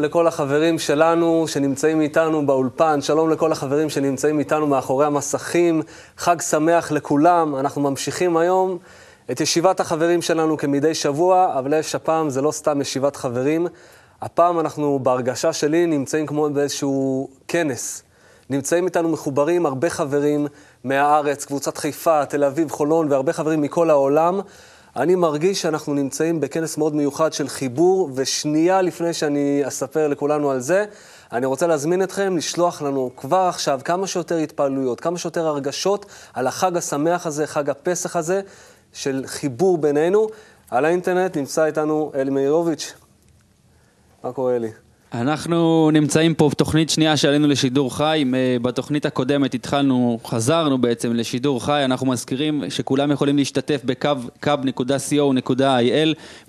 לכל החברים שלנו שנמצאים איתנו באולפן, שלום לכל החברים שנמצאים איתנו מאחורי המסכים, חג שמח לכולם. אנחנו ממשיכים היום את ישיבת החברים שלנו כמדי שבוע, אבל יש הפעם זה לא סתם ישיבת חברים. הפעם אנחנו בהרגשה שלי נמצאים כמו באיזשהו כנס. נמצאים איתנו מחוברים הרבה חברים מהארץ, קבוצת חיפה, תל אביב, חולון והרבה חברים מכל העולם. אני מרגיש שאנחנו נמצאים בכנס מאוד מיוחד של חיבור, ושנייה לפני שאני אספר לכולנו על זה, אני רוצה להזמין אתכם לשלוח לנו כבר עכשיו כמה שיותר התפעלויות, כמה שיותר הרגשות על החג השמח הזה, חג הפסח הזה, של חיבור בינינו. על האינטרנט נמצא איתנו אלי מאירוביץ'. מה קורה, אלי? אנחנו נמצאים פה בתוכנית שנייה שעלינו לשידור חי, בתוכנית הקודמת התחלנו, חזרנו בעצם לשידור חי, אנחנו מזכירים שכולם יכולים להשתתף בקו.co.il,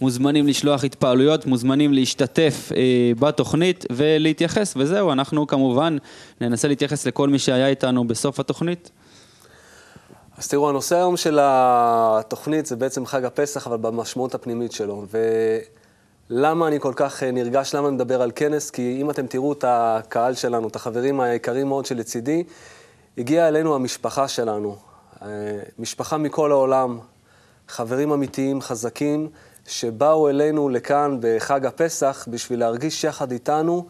מוזמנים לשלוח התפעלויות, מוזמנים להשתתף אה, בתוכנית ולהתייחס, וזהו, אנחנו כמובן ננסה להתייחס לכל מי שהיה איתנו בסוף התוכנית. אז תראו, הנושא היום של התוכנית זה בעצם חג הפסח, אבל במשמעות הפנימית שלו. ו... למה אני כל כך אה, נרגש, למה אני מדבר על כנס? כי אם אתם תראו את הקהל שלנו, את החברים היקרים מאוד שלצידי, הגיעה אלינו המשפחה שלנו, אה, משפחה מכל העולם, חברים אמיתיים, חזקים, שבאו אלינו לכאן בחג הפסח בשביל להרגיש יחד איתנו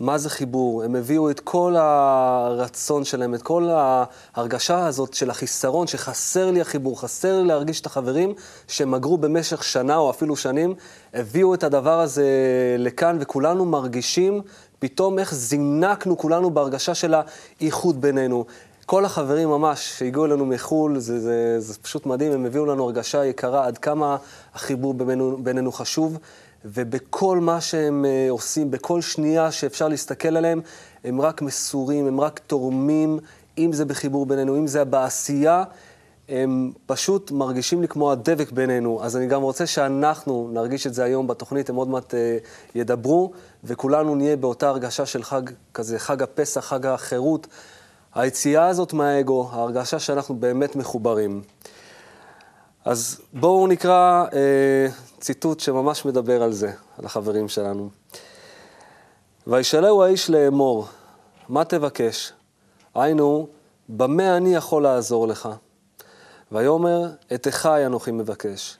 מה זה חיבור? הם הביאו את כל הרצון שלהם, את כל ההרגשה הזאת של החיסרון, שחסר לי החיבור, חסר לי להרגיש את החברים שהם אגרו במשך שנה או אפילו שנים, הביאו את הדבר הזה לכאן, וכולנו מרגישים פתאום איך זינקנו כולנו בהרגשה של האיחוד בינינו. כל החברים ממש שהגיעו אלינו מחו"ל, זה, זה, זה פשוט מדהים, הם הביאו לנו הרגשה יקרה עד כמה החיבור בינינו, בינינו חשוב. ובכל מה שהם uh, עושים, בכל שנייה שאפשר להסתכל עליהם, הם רק מסורים, הם רק תורמים, אם זה בחיבור בינינו, אם זה בעשייה, הם פשוט מרגישים לי כמו הדבק בינינו. אז אני גם רוצה שאנחנו נרגיש את זה היום בתוכנית, הם עוד מעט uh, ידברו, וכולנו נהיה באותה הרגשה של חג כזה, חג הפסח, חג החירות. היציאה הזאת מהאגו, ההרגשה שאנחנו באמת מחוברים. אז בואו נקרא אה, ציטוט שממש מדבר על זה, על החברים שלנו. וישאלהו האיש לאמור, מה תבקש? היינו, במה אני יכול לעזור לך? ויאמר, את אחי אנוכי מבקש,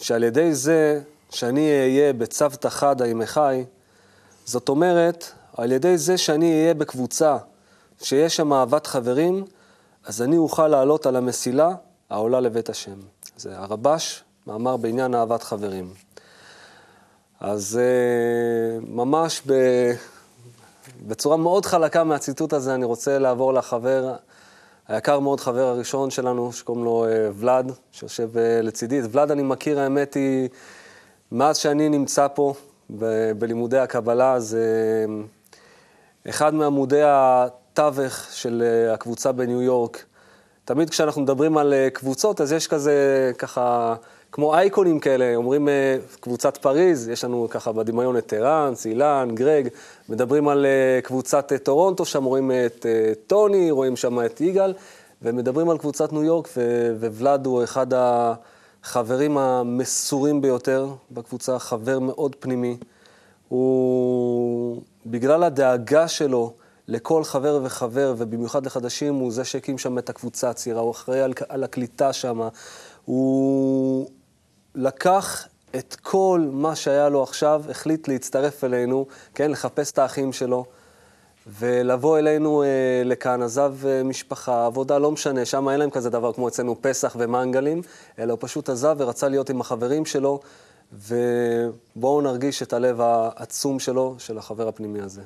שעל ידי זה שאני אהיה בצוותא חדא עם אחי, זאת אומרת, על ידי זה שאני אהיה בקבוצה, שיש שם אהבת חברים, אז אני אוכל לעלות על המסילה העולה לבית השם. זה הרבש, מאמר בעניין אהבת חברים. אז uh, ממש ב... בצורה מאוד חלקה מהציטוט הזה, אני רוצה לעבור לחבר, היקר מאוד, חבר הראשון שלנו, שקוראים לו uh, ולאד, שיושב uh, לצידי. את ולאד אני מכיר, האמת היא, מאז שאני נמצא פה ב- בלימודי הקבלה, זה אחד מעמודי התווך של אה, הקבוצה בניו יורק. תמיד כשאנחנו מדברים על אה, קבוצות, אז יש כזה, ככה, כמו אייקונים כאלה, אומרים אה, קבוצת פריז, יש לנו ככה בדמיון את טראנס, אילן, גרג, מדברים על קבוצת טורונטו, שם רואים את טוני, רואים שם את יגאל, ומדברים על קבוצת ניו יורק, ו- וולד הוא אחד החברים המסורים ביותר בקבוצה, חבר מאוד פנימי. הוא, בגלל הדאגה שלו, לכל חבר וחבר, ובמיוחד לחדשים, הוא זה שהקים שם את הקבוצה הצעירה, הוא אחראי על, על הקליטה שם. הוא לקח את כל מה שהיה לו עכשיו, החליט להצטרף אלינו, כן, לחפש את האחים שלו, ולבוא אלינו אה, לכאן, עזב אה, משפחה, עבודה, לא משנה, שם אין להם כזה דבר כמו אצלנו פסח ומנגלים, אלא הוא פשוט עזב ורצה להיות עם החברים שלו, ובואו נרגיש את הלב העצום שלו, של החבר הפנימי הזה.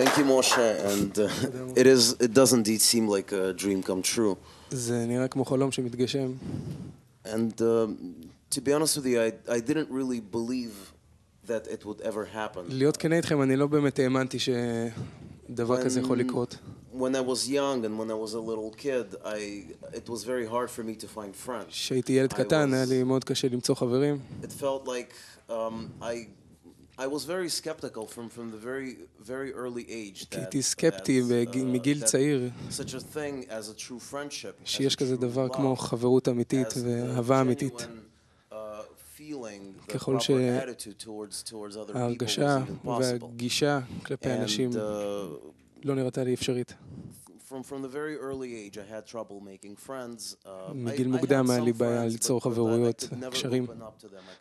Thank you, Moshe. And uh, it is, it does indeed seem like a dream come true. זה נראה כמו חלום שמתגשם. And um, to be honest with you, I, I didn't really believe that it would ever happen. להיות כן איתכם, אני לא באמת האמנתי שדבר כזה יכול לקרות. When I was young and when I was a little kid, I, it was very hard for me to find friends. כשהייתי ילד קטן, היה לי מאוד קשה למצוא חברים. It felt like um, I, כי הייתי סקפטי uh, מגיל צעיר, such a thing as a true friendship, as שיש כזה דבר כמו חברות אמיתית ואהבה אמיתית. uh, ככל proper ש- attitude towards, towards other people was ההרגשה even possible. והגישה כלפי אנשים uh, לא נראתה לי אפשרית. Uh, מגיל מוקדם היה לי בעיה ליצור חברויות, קשרים.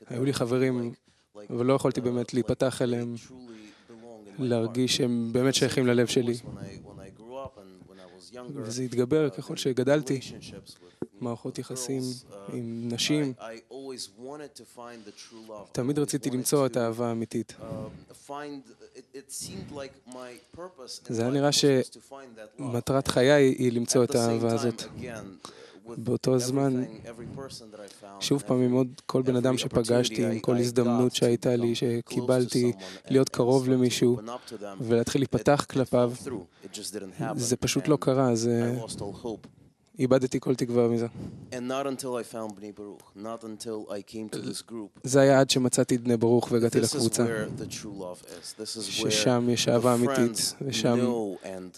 היו לי חברים, like- like, אבל לא יכולתי uh, באמת להיפתח אליהם, להרגיש. שהם באמת שייכים ללב שלי. וזה התגבר uh, ככל שגדלתי, מערכות יחסים uh, עם נשים. תמיד רציתי למצוא את האהבה האמיתית. uh, זה היה נראה. שמטרת חיי היא למצוא את האהבה הזאת. באותו הזמן, שוב פעם עם עוד כל בן אדם שפגשתי, עם כל הזדמנות שהייתה לי, שקיבלתי, להיות קרוב למישהו ולהתחיל להיפתח כלפיו. זה פשוט לא קרה, זה... איבדתי כל תקווה מזה. זה היה עד שמצאתי את בני ברוך והגעתי לקבוצה. where the true love is. This is where ששם יש אהבה אמיתית, ושם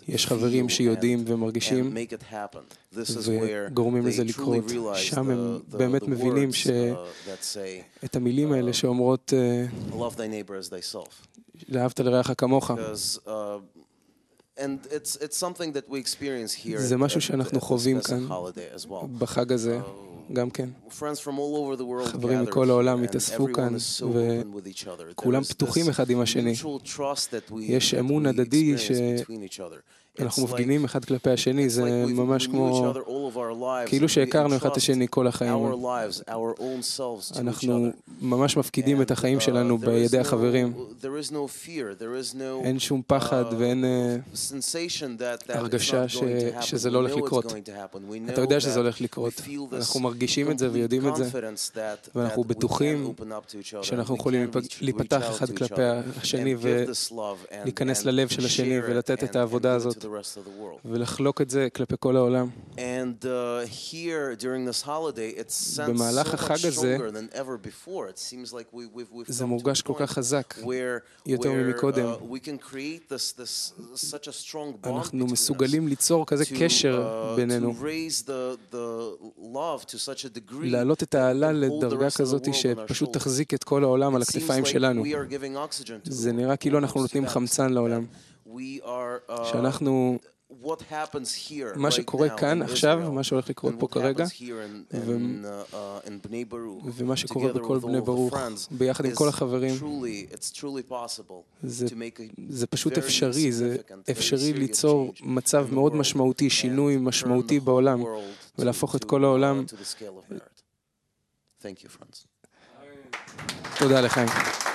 יש חברים שיודעים ומרגישים, וגורמים לזה לקרות. שם הם באמת מבינים words, ש- uh, that say, את המילים האלה שאומרות, אה. לאהבת לרעך כמוך. זה משהו שאנחנו חווים כאן, holiday as well. בחג הזה, גם כן. Friends from all over the world חברים מכל העולם התאספו כאן. וכולם פתוחים אחד עם השני. יש אמון הדדי like- מפגינים אחד כלפי השני, זה ממש כמו, כאילו שהכרנו אחד את השני כל החיים. אנחנו. ממש מפקידים את החיים uh, שלנו בידי החברים. אין שום פחד uh, ואין... אה, הרגשה ש-. שזה לא הולך לקרות. אתה יודע שזה הולך לקרות. אנחנו מרגישים את זה ויודעים את זה, ואנחנו בטוחים שאנחנו יכולים להיפתח אחד כלפי השני ולהיכנס ללב של השני ולתת את העבודה הזאת. The rest of the world. ולחלוק את זה כלפי כל העולם. And uh, here during this holiday, במהלך so החג much הזה, stronger than ever before. It seems like we, we've, we've זה מורגש כל כך חזק, where, יותר where ממקודם. uh, we can create this, this such a strong bond אנחנו מסוגלים ליצור כזה to, קשר uh, בינינו, to raise the, the love to such a degree להעלות את האהלה לדרגה כזאת שפשוט. תחזיק את כל העולם על הכתפיים like שלנו. זה נראה כאילו אנחנו נותנים חמצן לעולם. That we are, uh, שאנחנו, what happens here מה right שקורה now כאן in עכשיו, מה שהולך לקרות פה what כרגע, uh, uh, ומה שקורה together בכל with בני ברוך, friends, ביחד עם כל החברים, truly- it's truly possible זה- to make a זה פשוט very אפשרי, זה אפשרי ליצור change מצב in the מאוד world משמעותי, שינוי משמעותי בעולם, world ולהפוך את כל uh, העולם. to the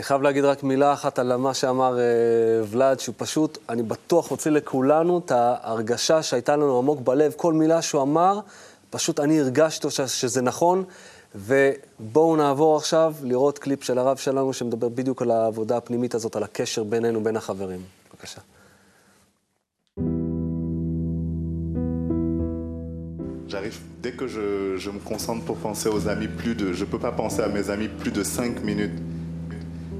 אני חייב להגיד רק מילה אחת על מה שאמר אה, ולאד, שהוא פשוט, אני בטוח הוציא לכולנו את ההרגשה שהייתה לנו עמוק בלב. כל מילה שהוא אמר, פשוט אני הרגשתי ש- שזה נכון. ובואו נעבור עכשיו לראות קליפ של הרב שלנו שמדבר בדיוק על העבודה הפנימית הזאת, על הקשר בינינו, בין החברים. בבקשה. J'arrive, dès que je, je me concentre pour penser aux amis, plus de, je peux pas penser à mes amis plus de 5 minutes.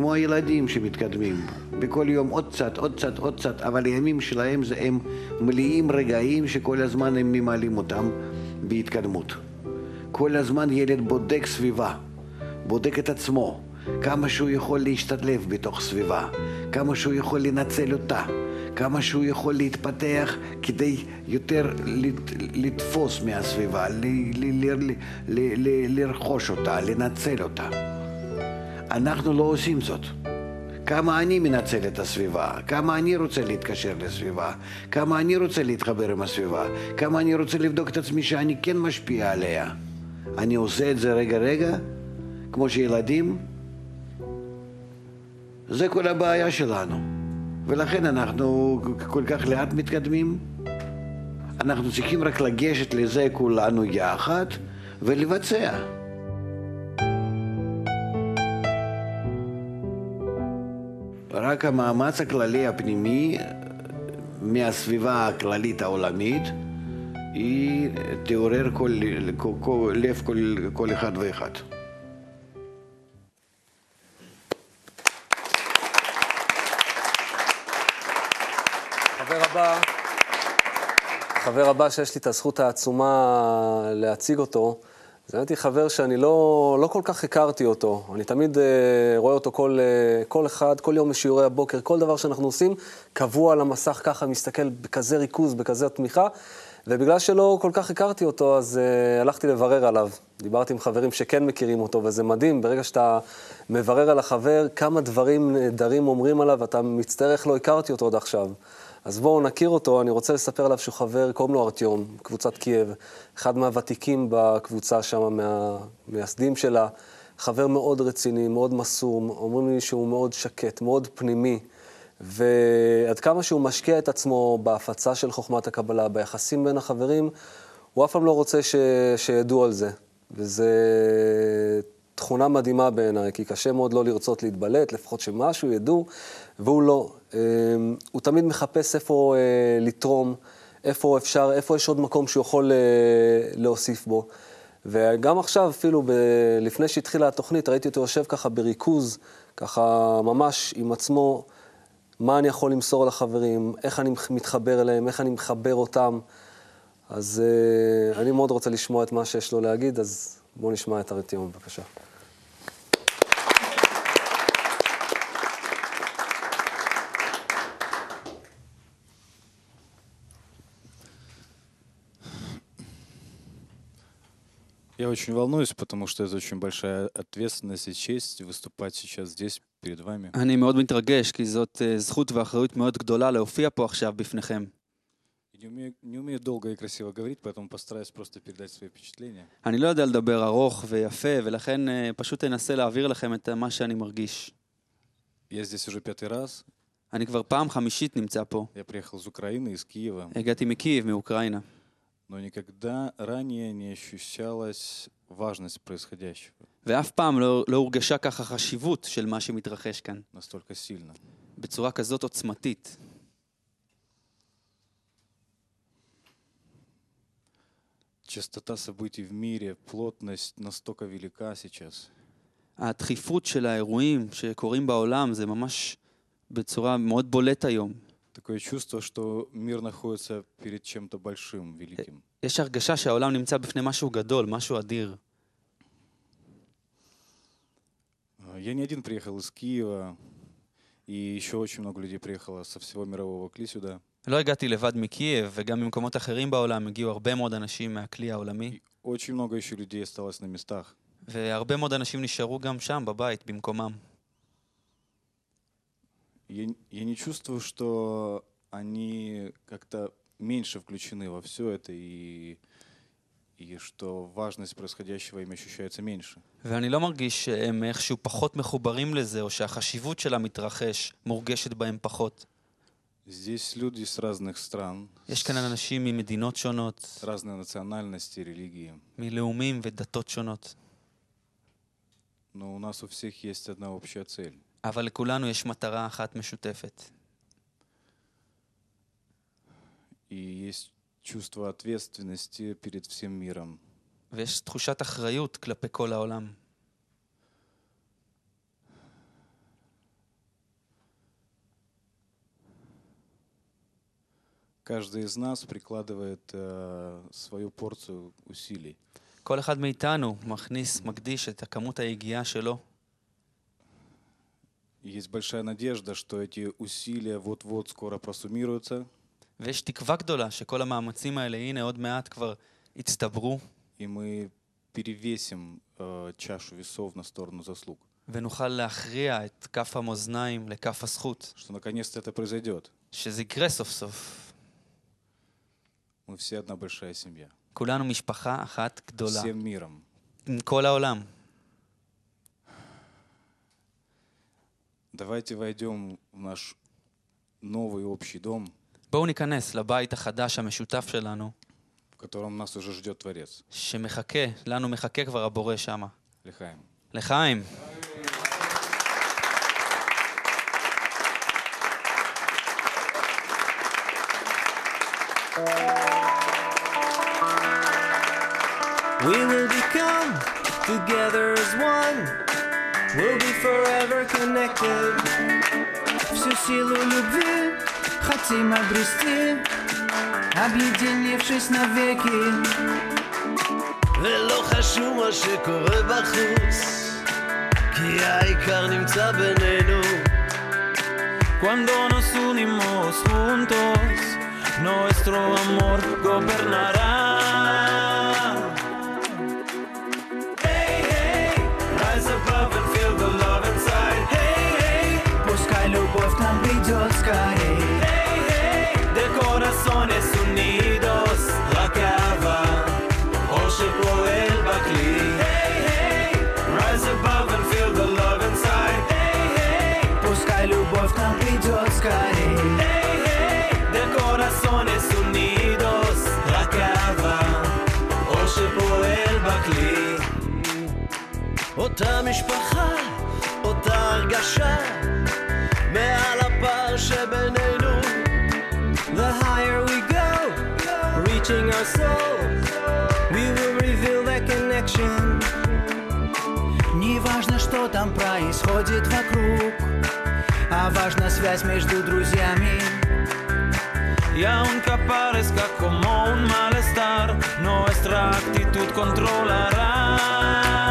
כמו הילדים שמתקדמים. בכל יום עוד קצת, עוד קצת, עוד קצת, אבל הימים שלהם זה הם מלאים רגעים שכל הזמן הם ממלאים אותם בהתקדמות. כל הזמן ילד בודק סביבה, בודק את עצמו, כמה שהוא יכול להשתלב בתוך סביבה, כמה שהוא יכול לנצל אותה, כמה שהוא יכול להתפתח כדי יותר לת- לתפוס מהסביבה, לרכוש אותה, לנצל אותה. אנחנו לא עושים זאת. כמה אני מנצל את הסביבה, כמה אני רוצה להתקשר לסביבה, כמה אני רוצה להתחבר עם הסביבה, כמה אני רוצה לבדוק את עצמי שאני כן משפיע עליה. אני עושה את זה רגע רגע, כמו שילדים, זה כל הבעיה שלנו. ולכן אנחנו כל כך לאט מתקדמים. אנחנו צריכים רק לגשת לזה כולנו יחד ולבצע. רק המאמץ הכללי הפנימי מהסביבה הכללית העולמית היא תעורר כל, כל, כל, לב כל, כל אחד ואחד. החבר הבא, החבר הבא שיש לי את הזכות העצומה להציג אותו, זה באמת חבר שאני לא, לא כל כך הכרתי אותו. אני תמיד אה, רואה אותו כל, אה, כל אחד, כל יום בשיעורי הבוקר, כל דבר שאנחנו עושים, קבוע על המסך ככה, מסתכל בכזה ריכוז, בכזה תמיכה. ובגלל שלא כל כך הכרתי אותו, אז uh, הלכתי לברר עליו. דיברתי עם חברים שכן מכירים אותו, וזה מדהים, ברגע שאתה מברר על החבר, כמה דברים נהדרים אומרים עליו, ואתה מצטער איך לא הכרתי אותו עד עכשיו. אז בואו נכיר אותו, אני רוצה לספר עליו שהוא חבר, קוראים לו ארטיום, קבוצת קייב, אחד מהוותיקים בקבוצה שם, מהמייסדים שלה, חבר מאוד רציני, מאוד מסור, אומרים לי שהוא מאוד שקט, מאוד פנימי. ועד כמה שהוא משקיע את עצמו בהפצה של חוכמת הקבלה, ביחסים בין החברים, הוא אף פעם לא רוצה ש... שידעו על זה. וזו תכונה מדהימה בעיניי, כי קשה מאוד לא לרצות להתבלט, לפחות שמשהו ידעו, והוא לא. הוא תמיד מחפש איפה לתרום, איפה אפשר, איפה יש עוד מקום שהוא יכול להוסיף בו. וגם עכשיו, אפילו ב... לפני שהתחילה התוכנית, ראיתי אותו יושב ככה בריכוז, ככה ממש עם עצמו. מה אני יכול למסור לחברים, איך אני מתחבר אליהם, איך אני מחבר אותם. אז uh, אני מאוד רוצה לשמוע את מה שיש לו להגיד, אז בואו נשמע את ארטיום, בבקשה. Я очень волнуюсь, потому что это очень большая ответственность и честь выступать сейчас здесь перед вами. אני מאוד מתרגש, כי זאת אה, זכות ואחריות מאוד גדולה להופיע פה עכשיו בפניכם. И Не умею, не умею долго и красиво говорить, поэтому постараюсь просто передать свои впечатления. אני לא יודע לדבר ארוך ויפה, ולכן אה, פשוט אנסה להעביר לכם את מה שאני моргиш. Я здесь уже пятый раз. אני כבר פעם חמישית נמצא פה. Я приехал из Украины, из Киева, הגעתי מקייב, מאוקראינה. но никогда ранее не ощущалась важность происходящего ואף פעם לא, לא הורגשה ככה חשיבות של מה שמתרחש כאן, настолько сильно. בצורה כזאת עוצמתית. Частота событий в мире, плотность настолько велика сейчас. הדחיפות של האירועים שקורים בעולם זה ממש בצורה מאוד בולט היום. Такое чувство, что мир находится перед чем-то большим, великим. יש הרגשה שהעולם נמצא בפני משהו גדול, משהו אדיר. А, Я не один приехал из Киева, И еще очень много людей приехало со всего мирового кли сюда. לא הגעתי לבד מקייב, וגם ממקומות אחרים בעולם הגיעו הרבה מאוד אנשים מהכלי העולמי, Очень много еще людей осталось на местах. והרבה מאוד אנשים נשארו גם שם, בבית, במקומם. Я, я не чувствую, что они как-то меньше включены во все это и, и что важность происходящего им ощущается меньше. ואני לא מרגיש שהם איכשהו פחות מחוברים לזה, או שהחשיבות של המתרחש מורגשת בהם פחות. Здесь люди с разных стран, יש כאן אנשים ממדינות שונות, с разной национальности, религии. מלאומים ודתות שונות, Но у нас у всех есть одна общая цель. אבל לכולנו יש מטרה אחת משותפת. И есть чувство ответственности перед всем миром. ויש תחושת אחריות כלפי כל העולם. Каждый из нас прикладывает э, свою порцию усилий. כל אחד מאיתנו מכניס, מקדיש את הכמות היגיעה שלו, И Есть большая надежда, что эти усилия вот-вот скоро просуммируются, ויש תקווה גדולה שכל המאמצים האלה, הנה עוד מעט כבר הצטברו, и мы перевесим э, чашу весов на сторону заслуг. ונוכל להכריע את כף המאזניים לכף הזכות, Что наконец-то это произойдет. שזה יקרה סוף סוף. Мы все одна большая семья. כולנו משפחה אחת גדולה, Всем миром. עם כל העולם. Давайте войдем в наш новый общий дом, בואו ניכנס לבית החדש המשותף שלנו, в котором нас уже ждет Творец. שמחכה, לנו מחכה כבר הבורא שמה. Лихаем. לחיים. We will become together as one. We'll be forever connected. Всю силу любви хотим обрести, объединившись навеки. ולא חשוב מה שקורה בחוץ, כי העיקר נמצא בינינו. Cuando nos unimos juntos, nuestro amor gobernará. אותה משפחה, אותה הרגשה, מעל הפער שבינינו. The higher we go, reaching our soul, we will reveal that connection. Неважно, что там происходит вокруг, а важна связь между друзьями. Y aunque parezca como un malestar, nuestra actitud controlará.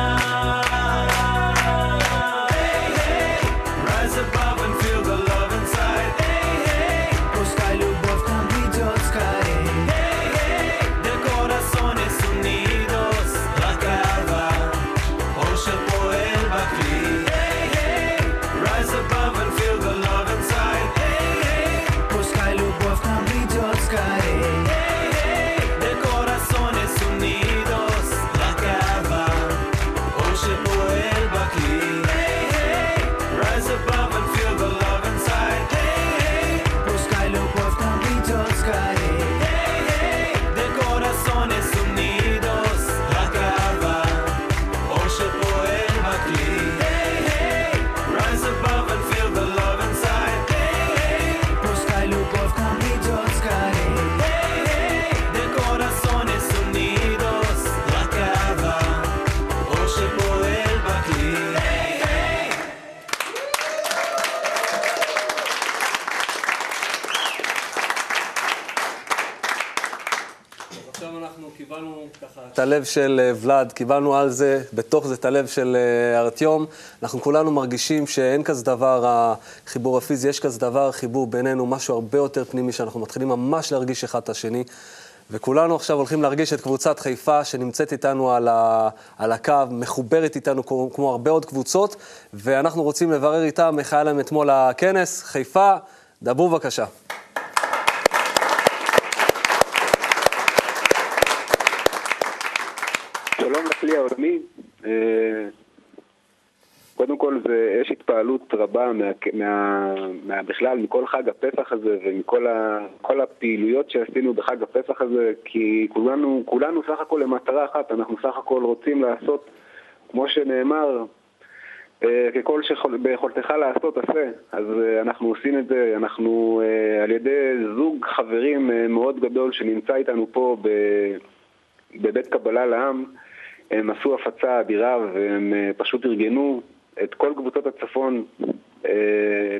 הלב של אה, ולאד, קיבלנו על זה, בתוך זה את הלב של אה, ארטיום. אנחנו כולנו מרגישים שאין כזה דבר החיבור הפיזי, יש כזה דבר חיבור בינינו, משהו הרבה יותר פנימי, שאנחנו מתחילים ממש להרגיש אחד את השני. וכולנו עכשיו הולכים להרגיש את קבוצת חיפה שנמצאת איתנו על, ה, על הקו, מחוברת איתנו כמו, כמו הרבה עוד קבוצות, ואנחנו רוצים לברר איתם איך היה להם אתמול הכנס. חיפה, דברו בבקשה. שלום לכלי העולמי. אה, קודם כל, זה, יש התפעלות רבה מה, מה, מה, בכלל מכל חג הפסח הזה ומכל ה, הפעילויות שעשינו בחג הפסח הזה, כי כולנו, כולנו סך הכל למטרה אחת, אנחנו סך הכל רוצים לעשות, כמו שנאמר, אה, ככל שביכולתך לעשות עשה. אז אה, אנחנו עושים את זה, אנחנו אה, על ידי זוג חברים מאוד גדול שנמצא איתנו פה בבית קבלה לעם, הם עשו הפצה אדירה והם פשוט ארגנו את כל קבוצות הצפון אה,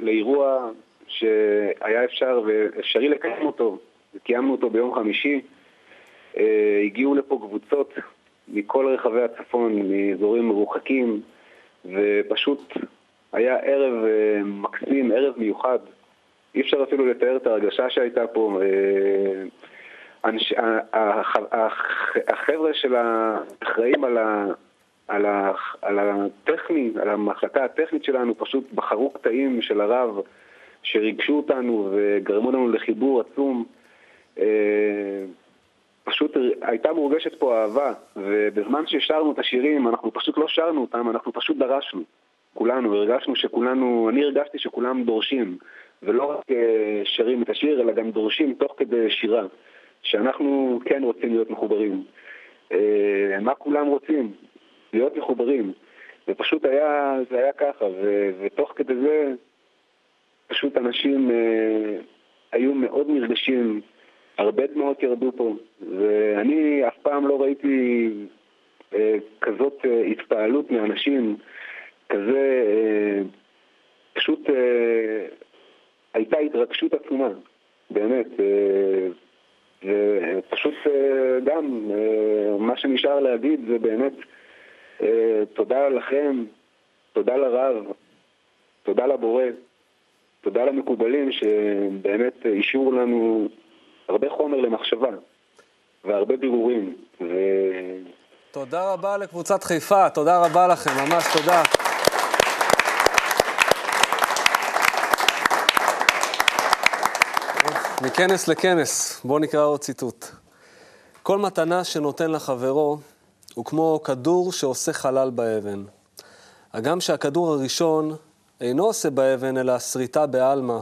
לאירוע שהיה אפשר ואפשרי לקיים אותו, קיימנו אותו ביום חמישי. אה, הגיעו לפה קבוצות מכל רחבי הצפון, מאזורים מרוחקים, ופשוט היה ערב אה, מקסים, ערב מיוחד. אי אפשר אפילו לתאר את ההרגשה שהייתה פה. אה, אנש, הח- החבר'ה של האחראים על, ה, על, ה, על הטכני, על המחלקה הטכנית שלנו, פשוט בחרו קטעים של הרב שריגשו אותנו וגרמו לנו לחיבור עצום. אה, פשוט הייתה מורגשת פה אהבה, ובזמן ששרנו את השירים, אנחנו פשוט לא שרנו אותם, אנחנו פשוט דרשנו. כולנו, הרגשנו שכולנו, אני הרגשתי שכולם דורשים, ולא רק אה, שרים את השיר, אלא גם דורשים תוך כדי שירה, שאנחנו כן רוצים להיות מחוברים. אה, מה כולם רוצים? להיות מחוברים. ופשוט היה, זה היה ככה, ו, ותוך כדי זה פשוט אנשים אה, היו מאוד נרגשים, הרבה דמעות ירדו פה, ואני אף פעם לא ראיתי אה, כזאת אה, התפעלות מאנשים, כזה, אה, פשוט אה, הייתה התרגשות עצומה, באמת. אה, ופשוט אה, גם, אה, מה שנשאר להגיד זה באמת תודה לכם, תודה לרב, תודה לבורא, תודה למקובלים שבאמת השאירו לנו הרבה חומר למחשבה והרבה בירורים. ו... תודה רבה לקבוצת חיפה, תודה רבה לכם, ממש תודה. מכנס לכנס, בואו נקרא עוד ציטוט. כל מתנה שנותן לחברו הוא כמו כדור שעושה חלל באבן. הגם שהכדור הראשון אינו עושה באבן אלא שריטה בעלמא.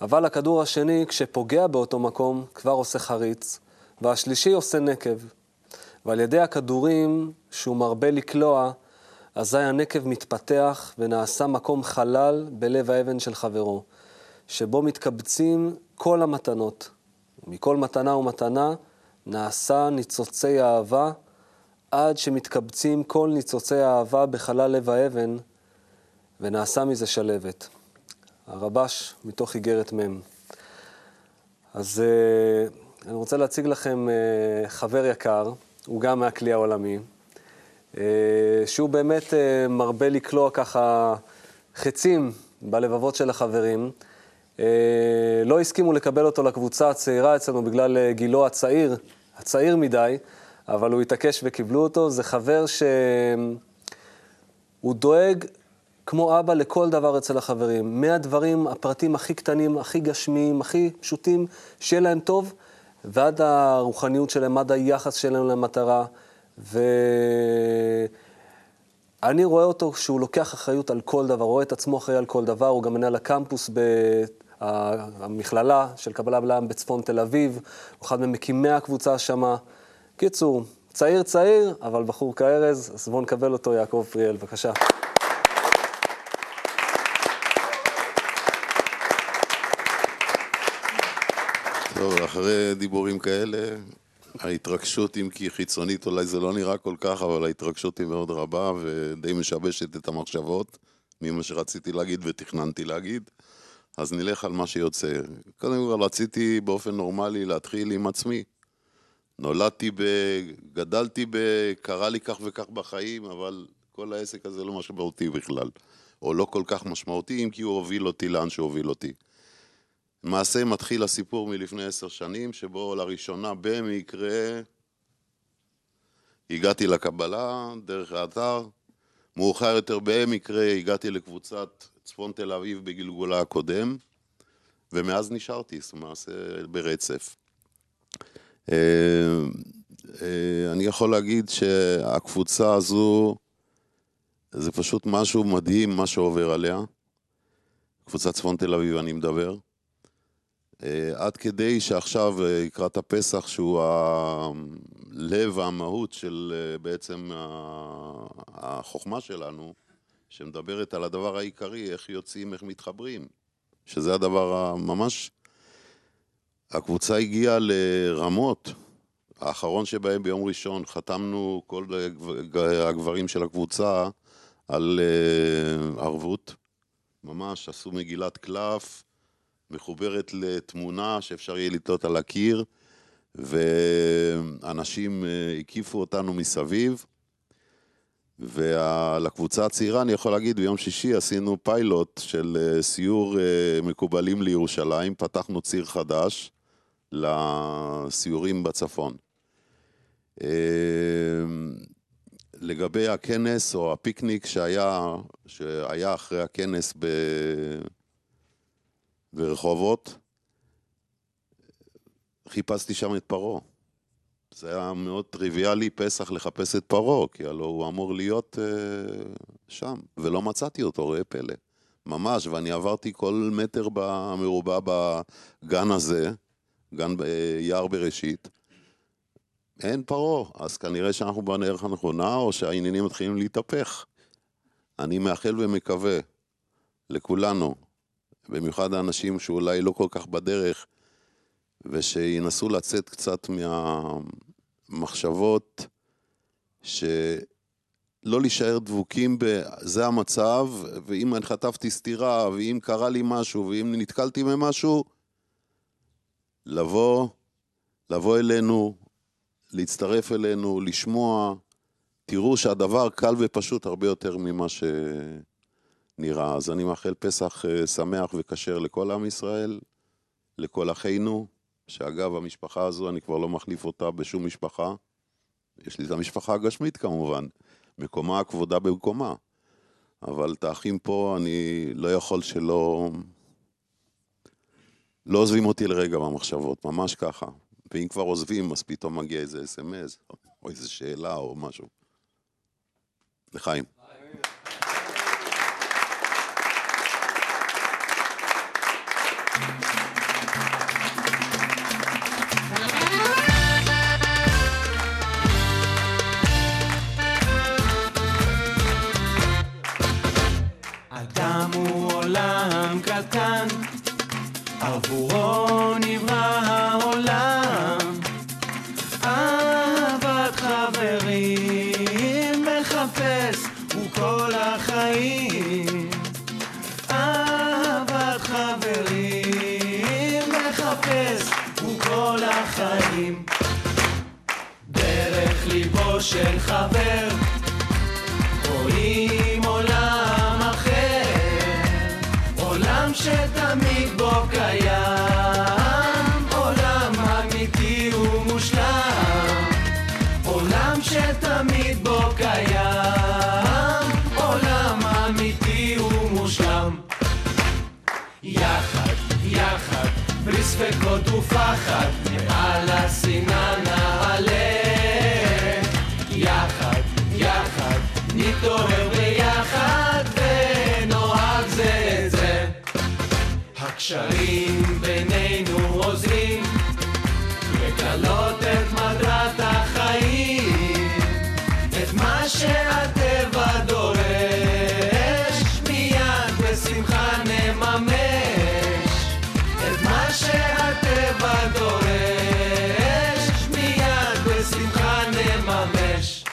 אבל הכדור השני, כשפוגע באותו מקום, כבר עושה חריץ, והשלישי עושה נקב. ועל ידי הכדורים שהוא מרבה לקלוע, אזי הנקב מתפתח ונעשה מקום חלל בלב האבן של חברו, שבו מתקבצים כל המתנות. מכל מתנה ומתנה נעשה ניצוצי אהבה, עד שמתקבצים כל ניצוצי האהבה בחלל לב האבן, ונעשה מזה שלבת. הרבש מתוך איגרת מ'. אז uh, אני רוצה להציג לכם uh, חבר יקר, הוא גם מהכלי העולמי, uh, שהוא באמת uh, מרבה לקלוע ככה חצים בלבבות של החברים. Uh, לא הסכימו לקבל אותו לקבוצה הצעירה אצלנו בגלל uh, גילו הצעיר, הצעיר מדי, אבל הוא התעקש וקיבלו אותו. זה חבר שהוא דואג כמו אבא לכל דבר אצל החברים. מהדברים, הפרטים הכי קטנים, הכי גשמיים, הכי פשוטים, שיהיה להם טוב, ועד הרוחניות שלהם, עד היחס שלהם למטרה. ואני רואה אותו שהוא לוקח אחריות על כל דבר, רואה את עצמו אחראי על כל דבר, הוא גם מנהל הקמפוס במכללה של קבלה בלעם בצפון תל אביב, הוא אחד ממקימי הקבוצה שמה. קיצור, צעיר צעיר, אבל בחור כארז, אז בואו נקבל אותו, יעקב פריאל, בבקשה. טוב, אחרי דיבורים כאלה, ההתרגשות, אם כי חיצונית אולי זה לא נראה כל כך, אבל ההתרגשות היא מאוד רבה ודי משבשת את המחשבות ממה שרציתי להגיד ותכננתי להגיד. אז נלך על מה שיוצא. קודם כל רציתי באופן נורמלי להתחיל עם עצמי. נולדתי ב... גדלתי ב... קרה לי כך וכך בחיים, אבל כל העסק הזה לא משמעותי בכלל. או לא כל כך משמעותי, אם כי הוא הוביל אותי לאן שהוביל אותי. למעשה מתחיל הסיפור מלפני עשר שנים, שבו לראשונה במקרה הגעתי לקבלה דרך האתר. מאוחר יותר במקרה הגעתי לקבוצת צפון תל אביב בגלגולה הקודם, ומאז נשארתי, אומרת, ברצף. אה, אה, אני יכול להגיד שהקבוצה הזו, זה פשוט משהו מדהים מה שעובר עליה. קבוצת צפון תל אביב אני מדבר. אה, עד כדי שעכשיו לקראת הפסח, שהוא הלב והמהות של בעצם החוכמה שלנו, שמדברת על הדבר העיקרי, איך יוצאים, איך מתחברים, שזה הדבר הממש... הקבוצה הגיעה לרמות, האחרון שבהם ביום ראשון חתמנו כל הגברים של הקבוצה על אה, ערבות, ממש עשו מגילת קלף, מחוברת לתמונה שאפשר יהיה לתלות על הקיר, ואנשים אה, הקיפו אותנו מסביב. ולקבוצה הצעירה אני יכול להגיד, ביום שישי עשינו פיילוט של אה, סיור מקובלים לירושלים, פתחנו ציר חדש לסיורים בצפון. אה, לגבי הכנס או הפיקניק שהיה, שהיה אחרי הכנס ב... ברחובות, חיפשתי שם את פרעה. זה היה מאוד טריוויאלי פסח לחפש את פרעה, כי הלוא הוא אמור להיות אה, שם, ולא מצאתי אותו, ראה פלא. ממש, ואני עברתי כל מטר במרובע בגן הזה, גן ביער בראשית, אין פרעה, אז כנראה שאנחנו בדרך הנכונה, או שהעניינים מתחילים להתהפך. אני מאחל ומקווה לכולנו, במיוחד האנשים שאולי לא כל כך בדרך, ושינסו לצאת קצת מהמחשבות שלא להישאר דבוקים ב... זה המצב, ואם חטפתי סטירה, ואם קרה לי משהו, ואם נתקלתי במשהו, לבוא, לבוא אלינו, להצטרף אלינו, לשמוע, תראו שהדבר קל ופשוט הרבה יותר ממה שנראה. אז אני מאחל פסח אה, שמח וכשר לכל עם ישראל, לכל אחינו, שאגב, המשפחה הזו, אני כבר לא מחליף אותה בשום משפחה. יש לי את המשפחה הגשמית כמובן, מקומה כבודה במקומה. אבל את האחים פה, אני לא יכול שלא... לא עוזבים אותי לרגע במחשבות, ממש ככה. ואם כבר עוזבים, אז פתאום מגיע איזה אס.אם.אס, או איזה שאלה או משהו. לחיים. שהטבע דורש, מיד בשמחה נממש, את מה שהטבע דורש, מיד בשמחה נממש.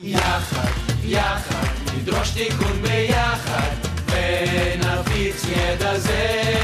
יחד, יחד, נדרוש תיקון ביחד, ונפיץ ידע זה.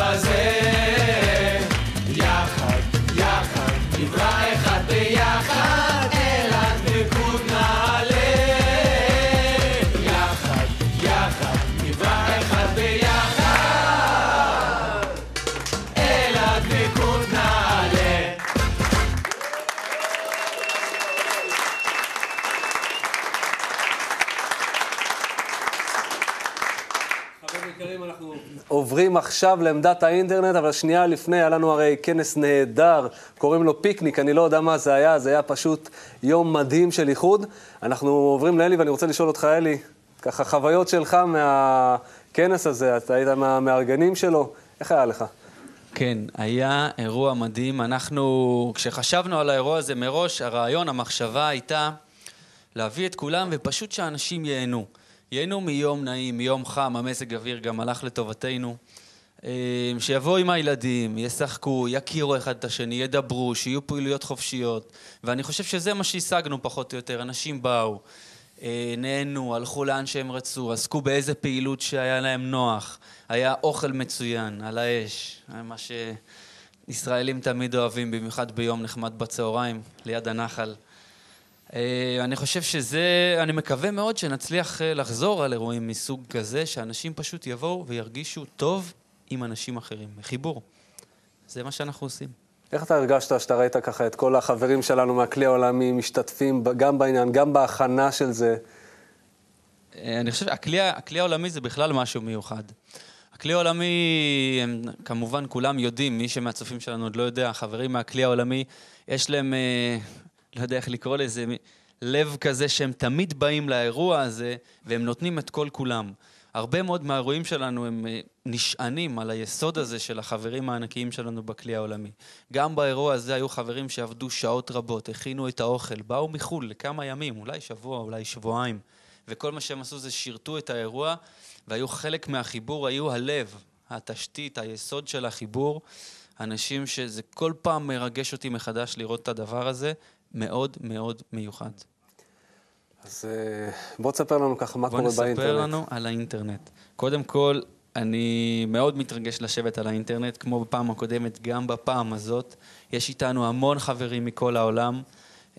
fazer. עכשיו לעמדת האינטרנט, אבל שנייה לפני היה לנו הרי כנס נהדר, קוראים לו פיקניק, אני לא יודע מה זה היה, זה היה פשוט יום מדהים של איחוד. אנחנו עוברים לאלי, ואני רוצה לשאול אותך, אלי, ככה חוויות שלך מהכנס הזה, אתה היית מהמארגנים שלו, איך היה לך? כן, היה אירוע מדהים. אנחנו, כשחשבנו על האירוע הזה מראש, הרעיון, המחשבה הייתה להביא את כולם ופשוט שאנשים ייהנו. ייהנו מיום נעים, מיום חם, המזג אוויר גם הלך לטובתנו. אה, שיבואו עם הילדים, ישחקו, יכירו אחד את השני, ידברו, שיהיו פעילויות חופשיות. ואני חושב שזה מה שהשגנו פחות או יותר. אנשים באו, אה, נהנו, הלכו לאן שהם רצו, עסקו באיזה פעילות שהיה להם נוח. היה אוכל מצוין, על האש, מה שישראלים תמיד אוהבים, במיוחד ביום נחמד בצהריים, ליד הנחל. אה, אני חושב שזה, אני מקווה מאוד שנצליח אה, לחזור על אירועים מסוג כזה, שאנשים פשוט יבואו וירגישו טוב עם אנשים אחרים, חיבור. זה מה שאנחנו עושים. איך אתה הרגשת שאתה ראית ככה את כל החברים שלנו מהכלי העולמי משתתפים גם בעניין, גם בהכנה של זה? אה, אני חושב שהכלי הכלי העולמי זה בכלל משהו מיוחד. הכלי העולמי, הם, כמובן כולם יודעים, מי שמהצופים שלנו עוד לא יודע, חברים מהכלי העולמי, יש להם, אה, לא יודע איך לקרוא לזה, לב כזה שהם תמיד באים לאירוע הזה, והם נותנים את כל כולם. הרבה מאוד מהאירועים שלנו הם אה, נשענים על היסוד הזה של החברים הענקיים שלנו בכלי העולמי. גם באירוע הזה היו חברים שעבדו שעות רבות, הכינו את האוכל, באו מחו"ל לכמה ימים, אולי שבוע, אולי שבועיים, וכל מה שהם עשו זה שירתו את האירוע, והיו חלק מהחיבור, היו הלב, התשתית, היסוד של החיבור. אנשים שזה כל פעם מרגש אותי מחדש לראות את הדבר הזה, מאוד מאוד מיוחד. אז אה, בוא תספר לנו ככה מה בוא קורה נספר באינטרנט. לנו על האינטרנט. קודם כל, אני מאוד מתרגש לשבת על האינטרנט, כמו בפעם הקודמת, גם בפעם הזאת. יש איתנו המון חברים מכל העולם,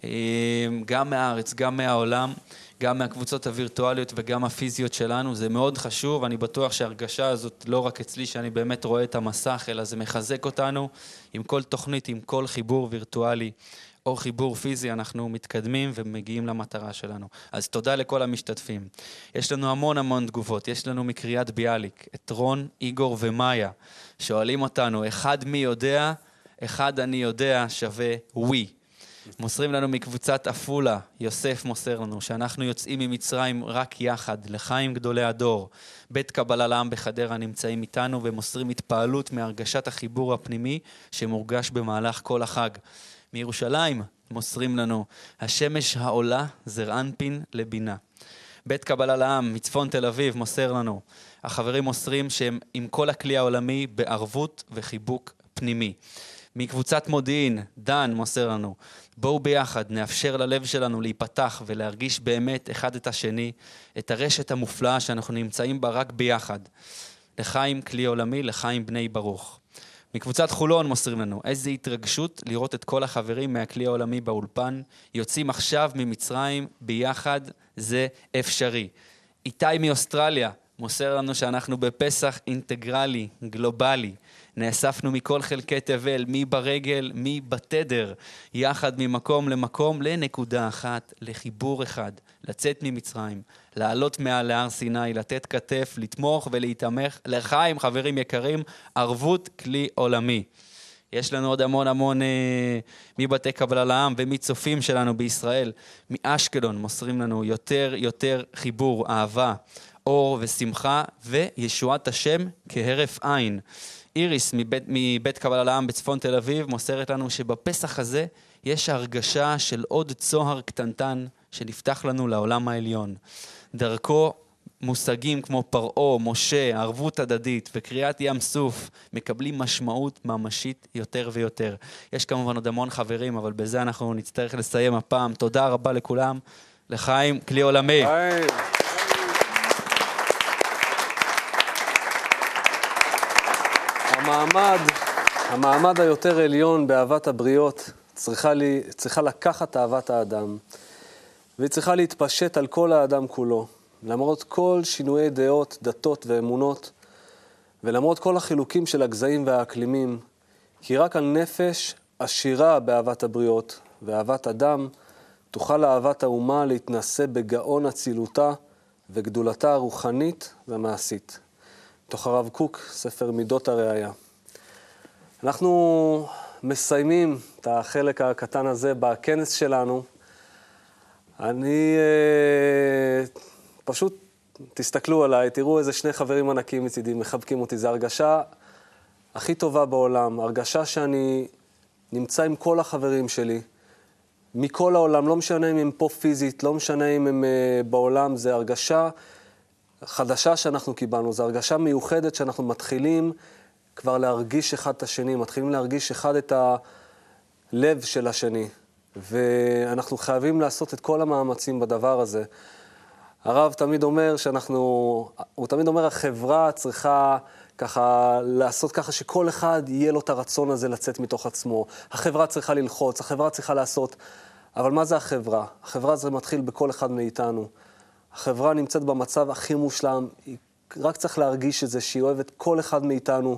אה, גם מהארץ, גם מהעולם, גם מהקבוצות הווירטואליות וגם הפיזיות שלנו. זה מאוד חשוב, אני בטוח שההרגשה הזאת, לא רק אצלי, שאני באמת רואה את המסך, אלא זה מחזק אותנו עם כל תוכנית, עם כל חיבור וירטואלי. או חיבור פיזי, אנחנו מתקדמים ומגיעים למטרה שלנו. אז תודה לכל המשתתפים. יש לנו המון המון תגובות. יש לנו מקריית ביאליק, את רון, איגור ומאיה, שואלים אותנו, אחד מי יודע, אחד אני יודע שווה ווי. מוסרים לנו מקבוצת עפולה, יוסף מוסר לנו, שאנחנו יוצאים ממצרים רק יחד, לחיים גדולי הדור. בית קבלה לעם בחדרה נמצאים איתנו ומוסרים התפעלות מהרגשת החיבור הפנימי שמורגש במהלך כל החג. מירושלים מוסרים לנו, השמש העולה זר אנפין לבינה. בית קבלה לעם מצפון תל אביב מוסר לנו, החברים מוסרים שהם עם כל הכלי העולמי בערבות וחיבוק פנימי. מקבוצת מודיעין, דן מוסר לנו, בואו ביחד נאפשר ללב שלנו להיפתח ולהרגיש באמת אחד את השני, את הרשת המופלאה שאנחנו נמצאים בה רק ביחד. לחיים כלי עולמי, לחיים בני ברוך. מקבוצת חולון מוסרים לנו, איזו התרגשות לראות את כל החברים מהכלי העולמי באולפן, יוצאים עכשיו ממצרים ביחד, זה אפשרי. איתי מאוסטרליה מוסר לנו שאנחנו בפסח אינטגרלי, גלובלי. נאספנו מכל חלקי תבל, מי ברגל, מי בתדר, יחד ממקום למקום לנקודה אחת, לחיבור אחד, לצאת ממצרים, לעלות מעל להר סיני, לתת כתף, לתמוך ולהיתמך. לחיים, חברים יקרים, ערבות כלי עולמי. יש לנו עוד המון המון אה, מבתי קבלה לעם ומצופים שלנו בישראל. מאשקלון מוסרים לנו יותר יותר חיבור, אהבה, אור ושמחה וישועת השם כהרף עין. איריס מבית, מבית קבלה לעם בצפון תל אביב מוסרת לנו שבפסח הזה יש הרגשה של עוד צוהר קטנטן שנפתח לנו לעולם העליון. דרכו מושגים כמו פרעה, משה, ערבות הדדית וקריאת ים סוף מקבלים משמעות ממשית יותר ויותר. יש כמובן עוד המון חברים, אבל בזה אנחנו נצטרך לסיים הפעם. תודה רבה לכולם. לחיים, כלי עולמי. המעמד, המעמד היותר עליון באהבת הבריות צריכה, לי, צריכה לקחת אהבת האדם, והיא צריכה להתפשט על כל האדם כולו, למרות כל שינויי דעות, דתות ואמונות, ולמרות כל החילוקים של הגזעים והאקלימים, כי רק על נפש עשירה באהבת הבריות ואהבת אדם, תוכל אהבת האומה להתנשא בגאון אצילותה וגדולתה הרוחנית והמעשית. תוך הרב קוק, ספר מידות הראייה. אנחנו מסיימים את החלק הקטן הזה בכנס שלנו. אני אה, פשוט, תסתכלו עליי, תראו איזה שני חברים ענקים מצידי מחבקים אותי. זו הרגשה הכי טובה בעולם, הרגשה שאני נמצא עם כל החברים שלי, מכל העולם, לא משנה אם הם פה פיזית, לא משנה אם הם אה, בעולם, זו הרגשה חדשה שאנחנו קיבלנו, זו הרגשה מיוחדת שאנחנו מתחילים כבר להרגיש אחד את השני, מתחילים להרגיש אחד את הלב של השני. ואנחנו חייבים לעשות את כל המאמצים בדבר הזה. הרב תמיד אומר שאנחנו, הוא תמיד אומר, החברה צריכה ככה לעשות ככה שכל אחד יהיה לו את הרצון הזה לצאת מתוך עצמו. החברה צריכה ללחוץ, החברה צריכה לעשות. אבל מה זה החברה? החברה זה מתחיל בכל אחד מאיתנו. החברה נמצאת במצב הכי מושלם, היא רק צריך להרגיש את זה, שהיא אוהבת כל אחד מאיתנו.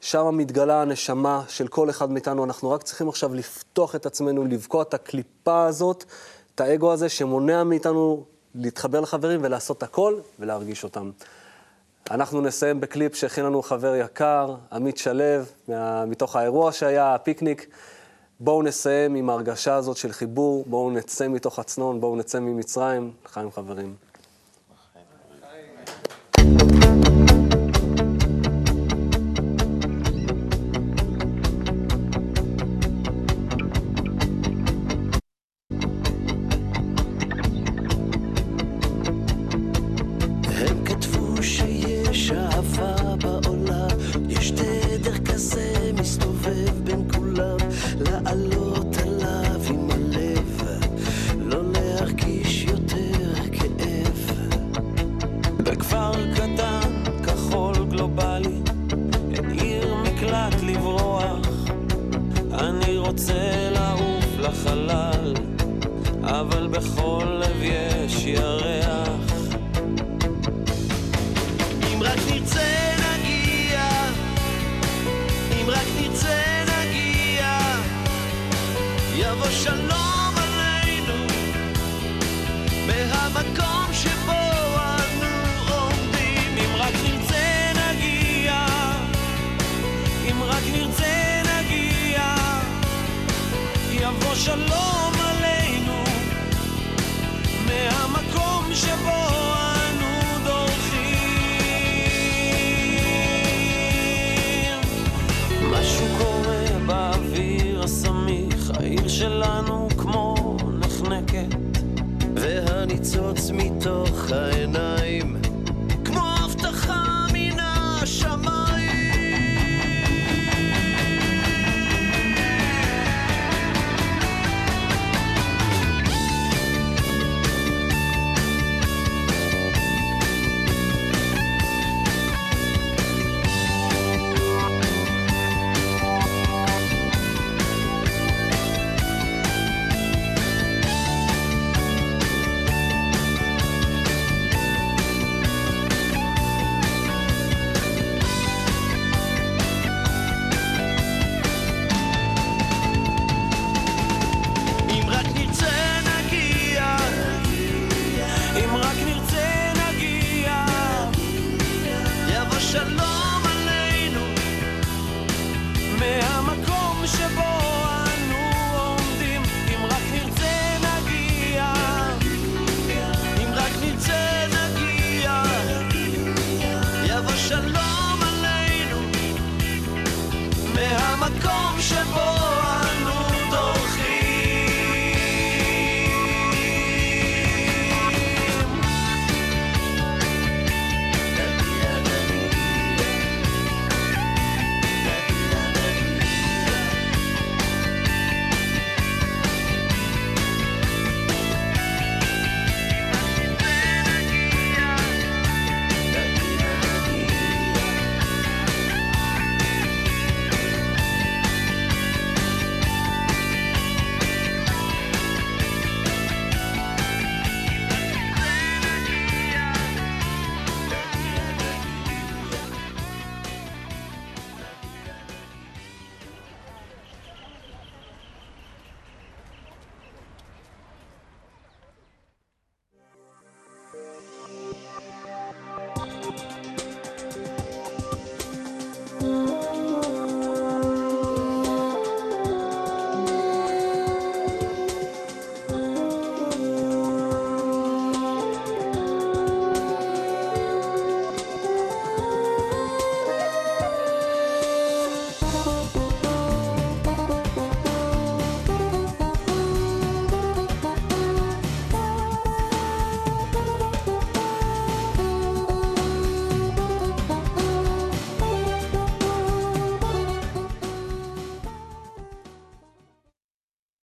שם מתגלה הנשמה של כל אחד מאיתנו. אנחנו רק צריכים עכשיו לפתוח את עצמנו, לבקוע את הקליפה הזאת, את האגו הזה שמונע מאיתנו להתחבר לחברים ולעשות הכל ולהרגיש אותם. אנחנו נסיים בקליפ שהכין לנו חבר יקר, עמית שלו, מתוך האירוע שהיה, הפיקניק. בואו נסיים עם ההרגשה הזאת של חיבור, בואו נצא מתוך הצנון, בואו נצא ממצרים. לחיים חברים. שלנו כמו נחנקת, והניצוץ מתוך העיניים.